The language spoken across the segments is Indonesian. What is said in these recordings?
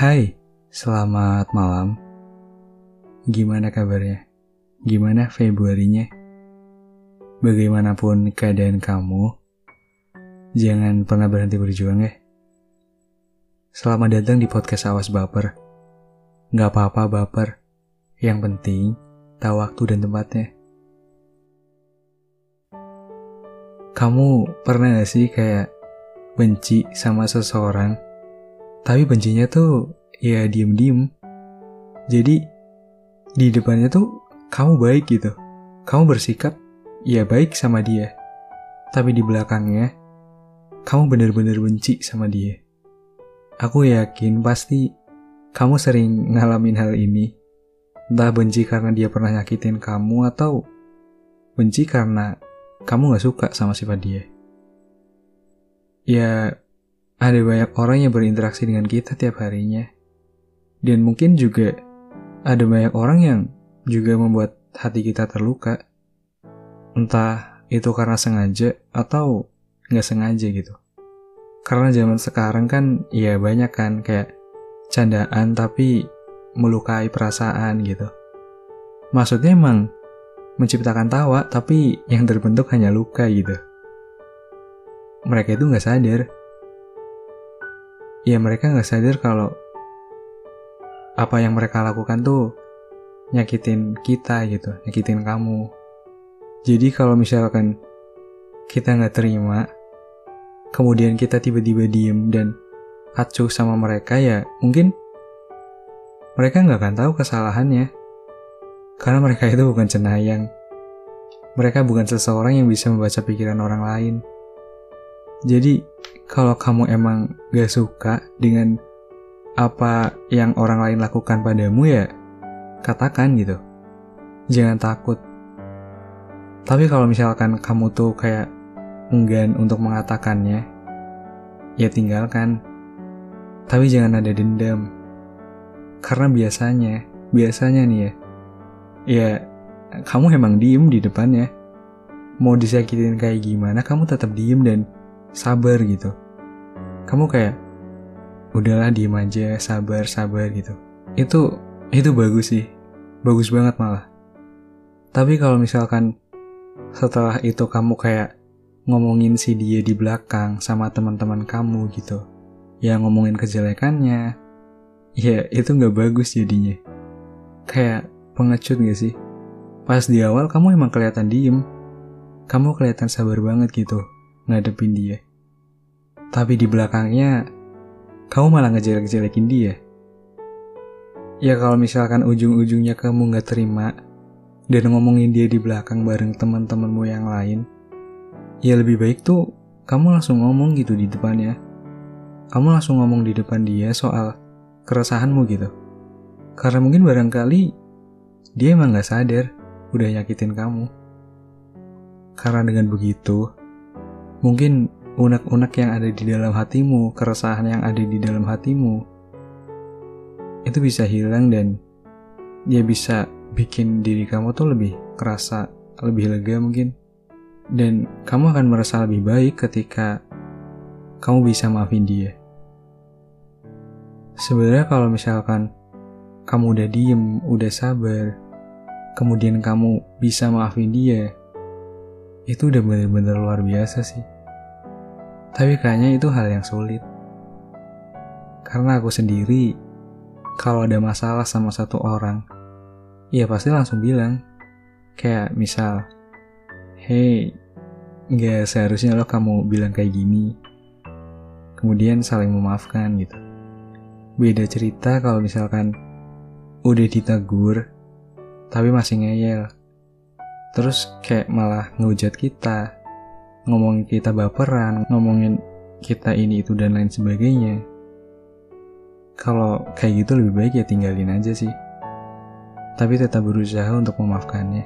Hai, selamat malam. Gimana kabarnya? Gimana Februarinya? Bagaimanapun keadaan kamu, jangan pernah berhenti berjuang ya. Selamat datang di podcast Awas Baper. Gak apa-apa baper, yang penting tahu waktu dan tempatnya. Kamu pernah gak sih kayak benci sama seseorang, tapi bencinya tuh ya diem-diem. Jadi di depannya tuh kamu baik gitu. Kamu bersikap ya baik sama dia. Tapi di belakangnya kamu bener-bener benci sama dia. Aku yakin pasti kamu sering ngalamin hal ini. Entah benci karena dia pernah nyakitin kamu atau benci karena kamu gak suka sama sifat dia. Ya, ada banyak orang yang berinteraksi dengan kita tiap harinya. Dan mungkin juga ada banyak orang yang juga membuat hati kita terluka. Entah itu karena sengaja atau nggak sengaja gitu. Karena zaman sekarang kan ya banyak kan kayak candaan tapi melukai perasaan gitu. Maksudnya emang menciptakan tawa tapi yang terbentuk hanya luka gitu. Mereka itu nggak sadar. Ya mereka nggak sadar kalau apa yang mereka lakukan tuh nyakitin kita gitu, nyakitin kamu. Jadi kalau misalkan kita nggak terima, kemudian kita tiba-tiba diem dan acuh sama mereka ya mungkin mereka nggak akan tahu kesalahannya. Karena mereka itu bukan cenayang. Mereka bukan seseorang yang bisa membaca pikiran orang lain. Jadi, kalau kamu emang gak suka dengan apa yang orang lain lakukan padamu ya katakan gitu. Jangan takut. Tapi kalau misalkan kamu tuh kayak enggan untuk mengatakannya, ya tinggalkan. Tapi jangan ada dendam. Karena biasanya, biasanya nih ya, ya kamu emang diem di depannya. Mau disakitin kayak gimana, kamu tetap diem dan sabar gitu. Kamu kayak udahlah diem aja sabar sabar gitu. Itu itu bagus sih. Bagus banget malah. Tapi kalau misalkan setelah itu kamu kayak ngomongin si dia di belakang sama teman-teman kamu gitu ya ngomongin kejelekannya ya itu nggak bagus jadinya. Kayak pengecut gak sih? Pas di awal kamu emang kelihatan diem. Kamu kelihatan sabar banget gitu ngadepin dia. Tapi di belakangnya kamu malah ngejelek-jelekin dia. Ya kalau misalkan ujung-ujungnya kamu nggak terima dan ngomongin dia di belakang bareng teman-temanmu yang lain, ya lebih baik tuh kamu langsung ngomong gitu di depannya. Kamu langsung ngomong di depan dia soal keresahanmu gitu. Karena mungkin barangkali dia emang nggak sadar udah nyakitin kamu. Karena dengan begitu, mungkin unek-unek yang ada di dalam hatimu, keresahan yang ada di dalam hatimu, itu bisa hilang dan dia bisa bikin diri kamu tuh lebih kerasa lebih lega mungkin. Dan kamu akan merasa lebih baik ketika kamu bisa maafin dia. Sebenarnya kalau misalkan kamu udah diem, udah sabar, kemudian kamu bisa maafin dia, itu udah bener-bener luar biasa sih. Tapi kayaknya itu hal yang sulit. Karena aku sendiri, kalau ada masalah sama satu orang, ya pasti langsung bilang. Kayak misal, Hey, nggak seharusnya lo kamu bilang kayak gini. Kemudian saling memaafkan gitu. Beda cerita kalau misalkan udah ditegur, tapi masih ngeyel. Terus kayak malah ngehujat kita, ngomongin kita baperan, ngomongin kita ini itu dan lain sebagainya. Kalau kayak gitu lebih baik ya tinggalin aja sih. Tapi tetap berusaha untuk memaafkannya.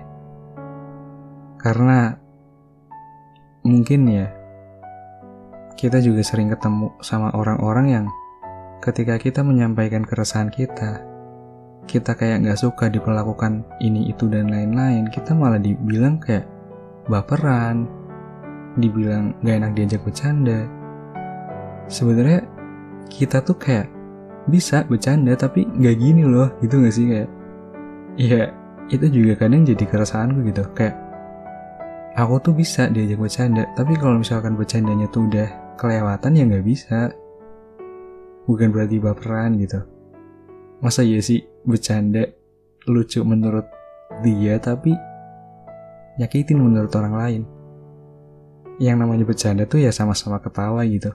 Karena mungkin ya kita juga sering ketemu sama orang-orang yang ketika kita menyampaikan keresahan kita, kita kayak nggak suka diperlakukan ini itu dan lain-lain, kita malah dibilang kayak baperan, dibilang gak enak diajak bercanda. Sebenarnya kita tuh kayak bisa bercanda tapi nggak gini loh gitu gak sih kayak? Ya itu juga kadang jadi keresahanku gitu kayak aku tuh bisa diajak bercanda tapi kalau misalkan bercandanya tuh udah kelewatan ya nggak bisa. Bukan berarti baperan gitu. Masa iya sih bercanda lucu menurut dia tapi nyakitin menurut orang lain yang namanya bercanda tuh ya sama-sama ketawa gitu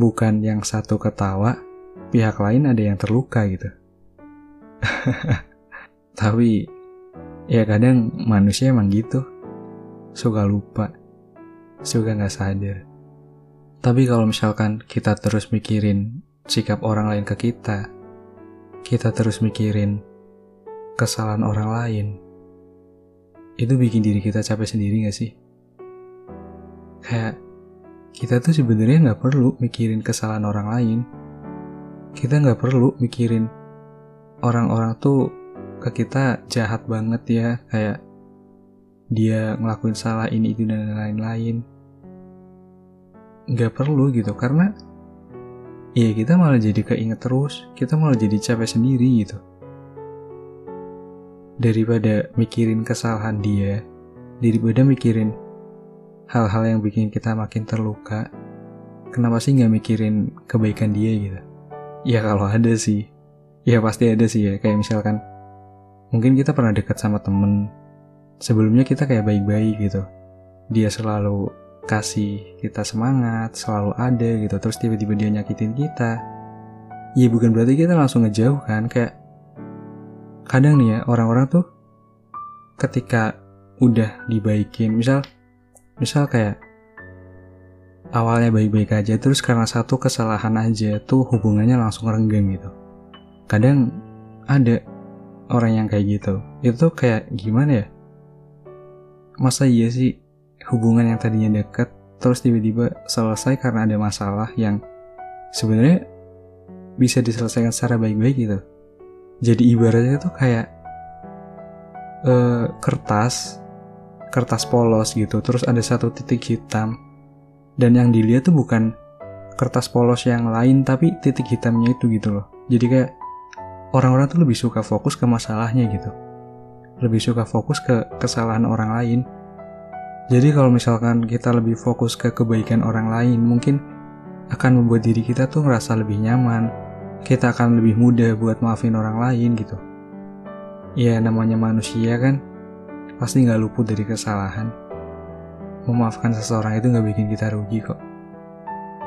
bukan yang satu ketawa pihak lain ada yang terluka gitu. Tapi ya kadang manusia emang gitu. Suka lupa. Suka nggak sadar. Tapi kalau misalkan kita terus mikirin sikap orang lain ke kita, kita terus mikirin kesalahan orang lain, itu bikin diri kita capek sendiri gak sih? Kayak kita tuh sebenarnya nggak perlu mikirin kesalahan orang lain, kita nggak perlu mikirin orang-orang tuh ke kita jahat banget ya. Kayak dia ngelakuin salah ini itu dan lain-lain. Nggak perlu gitu karena ya kita malah jadi keinget terus. Kita malah jadi capek sendiri gitu. Daripada mikirin kesalahan dia daripada mikirin hal-hal yang bikin kita makin terluka kenapa sih nggak mikirin kebaikan dia gitu Ya kalau ada sih. Ya pasti ada sih ya. Kayak misalkan mungkin kita pernah dekat sama temen. Sebelumnya kita kayak baik-baik gitu. Dia selalu kasih kita semangat, selalu ada gitu. Terus tiba-tiba dia nyakitin kita. Ya bukan berarti kita langsung ngejauh kan. Kayak kadang nih ya orang-orang tuh ketika udah dibaikin. Misal, misal kayak awalnya baik-baik aja terus karena satu kesalahan aja tuh hubungannya langsung renggang gitu. Kadang ada orang yang kayak gitu. Itu kayak gimana ya? Masa iya sih hubungan yang tadinya deket terus tiba-tiba selesai karena ada masalah yang sebenarnya bisa diselesaikan secara baik-baik gitu. Jadi ibaratnya tuh kayak uh, kertas kertas polos gitu terus ada satu titik hitam. Dan yang dilihat tuh bukan kertas polos yang lain tapi titik hitamnya itu gitu loh. Jadi kayak orang-orang tuh lebih suka fokus ke masalahnya gitu. Lebih suka fokus ke kesalahan orang lain. Jadi kalau misalkan kita lebih fokus ke kebaikan orang lain mungkin akan membuat diri kita tuh ngerasa lebih nyaman. Kita akan lebih mudah buat maafin orang lain gitu. Ya namanya manusia kan pasti nggak luput dari kesalahan memaafkan seseorang itu nggak bikin kita rugi kok.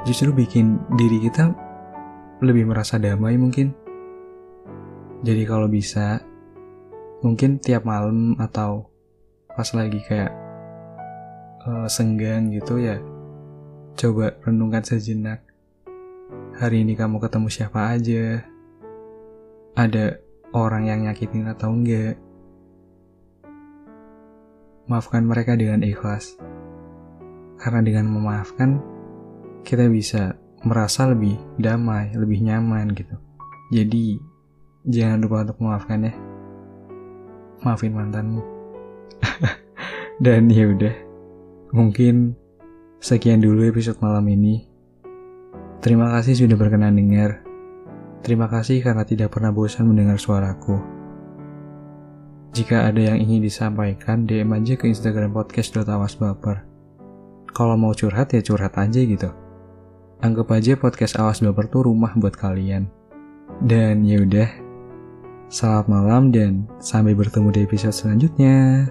Justru bikin diri kita lebih merasa damai mungkin. Jadi kalau bisa, mungkin tiap malam atau pas lagi kayak uh, senggang gitu ya, coba renungkan sejenak. Hari ini kamu ketemu siapa aja? Ada orang yang nyakitin atau enggak? Maafkan mereka dengan ikhlas. Karena dengan memaafkan, kita bisa merasa lebih damai, lebih nyaman gitu. Jadi, jangan lupa untuk memaafkan ya. Maafin mantanmu. Dan ya udah, mungkin sekian dulu episode malam ini. Terima kasih sudah berkenan dengar. Terima kasih karena tidak pernah bosan mendengar suaraku. Jika ada yang ingin disampaikan, DM aja ke Instagram podcast.awasbaper. Kalau mau curhat ya curhat aja gitu. Anggap aja podcast Awas Baper tuh rumah buat kalian. Dan ya udah. Selamat malam dan sampai bertemu di episode selanjutnya.